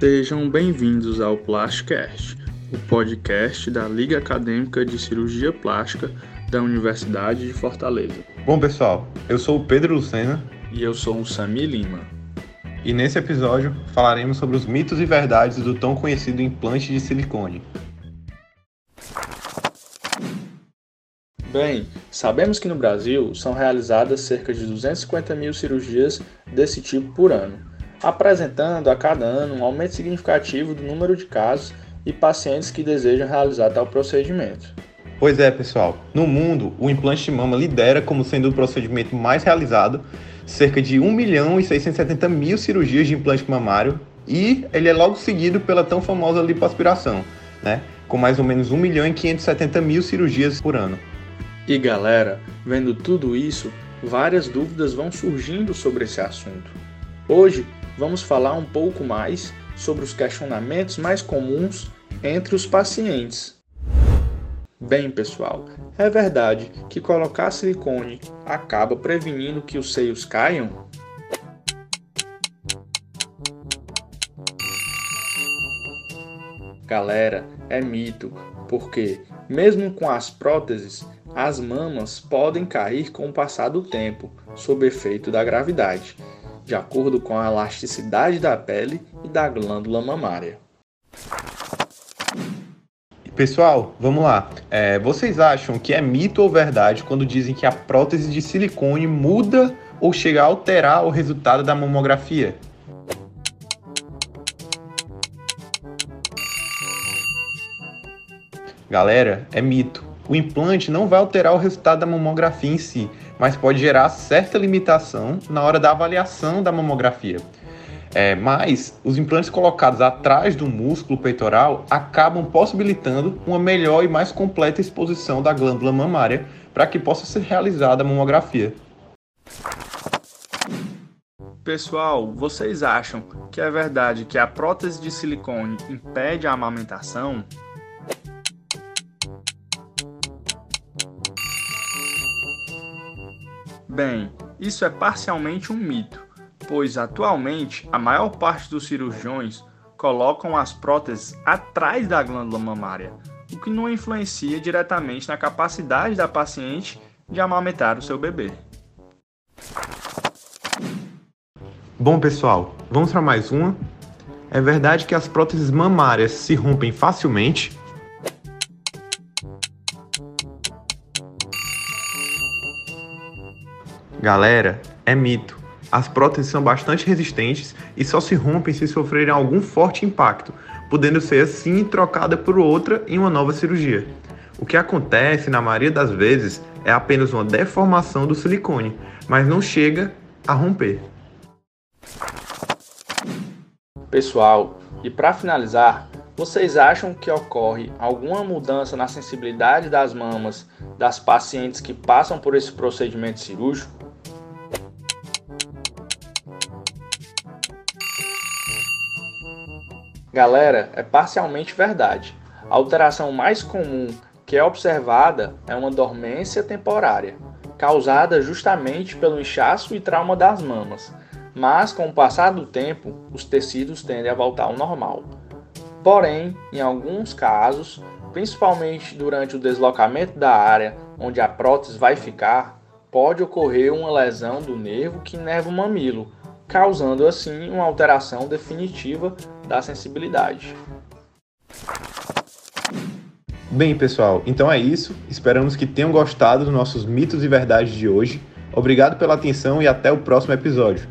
Sejam bem-vindos ao Plasticast, o podcast da Liga Acadêmica de Cirurgia Plástica da Universidade de Fortaleza. Bom, pessoal, eu sou o Pedro Lucena E eu sou o Sami Lima. e nesse episódio falaremos sobre os mitos e verdades do tão conhecido implante de silicone. Bem, sabemos que no Brasil são realizadas cerca de 250 mil cirurgias desse tipo por ano, apresentando a cada ano um aumento significativo do número de casos e pacientes que desejam realizar tal procedimento. Pois é, pessoal, no mundo, o implante de mama lidera como sendo o procedimento mais realizado, cerca de 1 milhão e 670 mil cirurgias de implante mamário, e ele é logo seguido pela tão famosa lipoaspiração, né? Com mais ou menos 1 milhão e 570 mil cirurgias por ano. E galera, vendo tudo isso, várias dúvidas vão surgindo sobre esse assunto. Hoje vamos falar um pouco mais sobre os questionamentos mais comuns entre os pacientes. Bem, pessoal, é verdade que colocar silicone acaba prevenindo que os seios caiam? Galera, é mito, porque, mesmo com as próteses, as mamas podem cair com o passar do tempo, sob efeito da gravidade, de acordo com a elasticidade da pele e da glândula mamária. Pessoal, vamos lá. É, vocês acham que é mito ou verdade quando dizem que a prótese de silicone muda ou chega a alterar o resultado da mamografia? Galera, é mito. O implante não vai alterar o resultado da mamografia em si, mas pode gerar certa limitação na hora da avaliação da mamografia. É, mas os implantes colocados atrás do músculo peitoral acabam possibilitando uma melhor e mais completa exposição da glândula mamária para que possa ser realizada a mamografia. Pessoal, vocês acham que é verdade que a prótese de silicone impede a amamentação? Bem, isso é parcialmente um mito, pois atualmente a maior parte dos cirurgiões colocam as próteses atrás da glândula mamária, o que não influencia diretamente na capacidade da paciente de amamentar o seu bebê. Bom, pessoal, vamos para mais uma. É verdade que as próteses mamárias se rompem facilmente? Galera, é mito. As próteses são bastante resistentes e só se rompem se sofrerem algum forte impacto, podendo ser assim trocada por outra em uma nova cirurgia. O que acontece, na maioria das vezes, é apenas uma deformação do silicone, mas não chega a romper. Pessoal, e para finalizar, vocês acham que ocorre alguma mudança na sensibilidade das mamas das pacientes que passam por esse procedimento cirúrgico? Galera, é parcialmente verdade. A alteração mais comum que é observada é uma dormência temporária, causada justamente pelo inchaço e trauma das mamas, mas com o passar do tempo, os tecidos tendem a voltar ao normal. Porém, em alguns casos, principalmente durante o deslocamento da área onde a prótese vai ficar, pode ocorrer uma lesão do nervo que inerva o mamilo, causando assim uma alteração definitiva da sensibilidade. Bem, pessoal, então é isso. Esperamos que tenham gostado dos nossos mitos e verdades de hoje. Obrigado pela atenção e até o próximo episódio.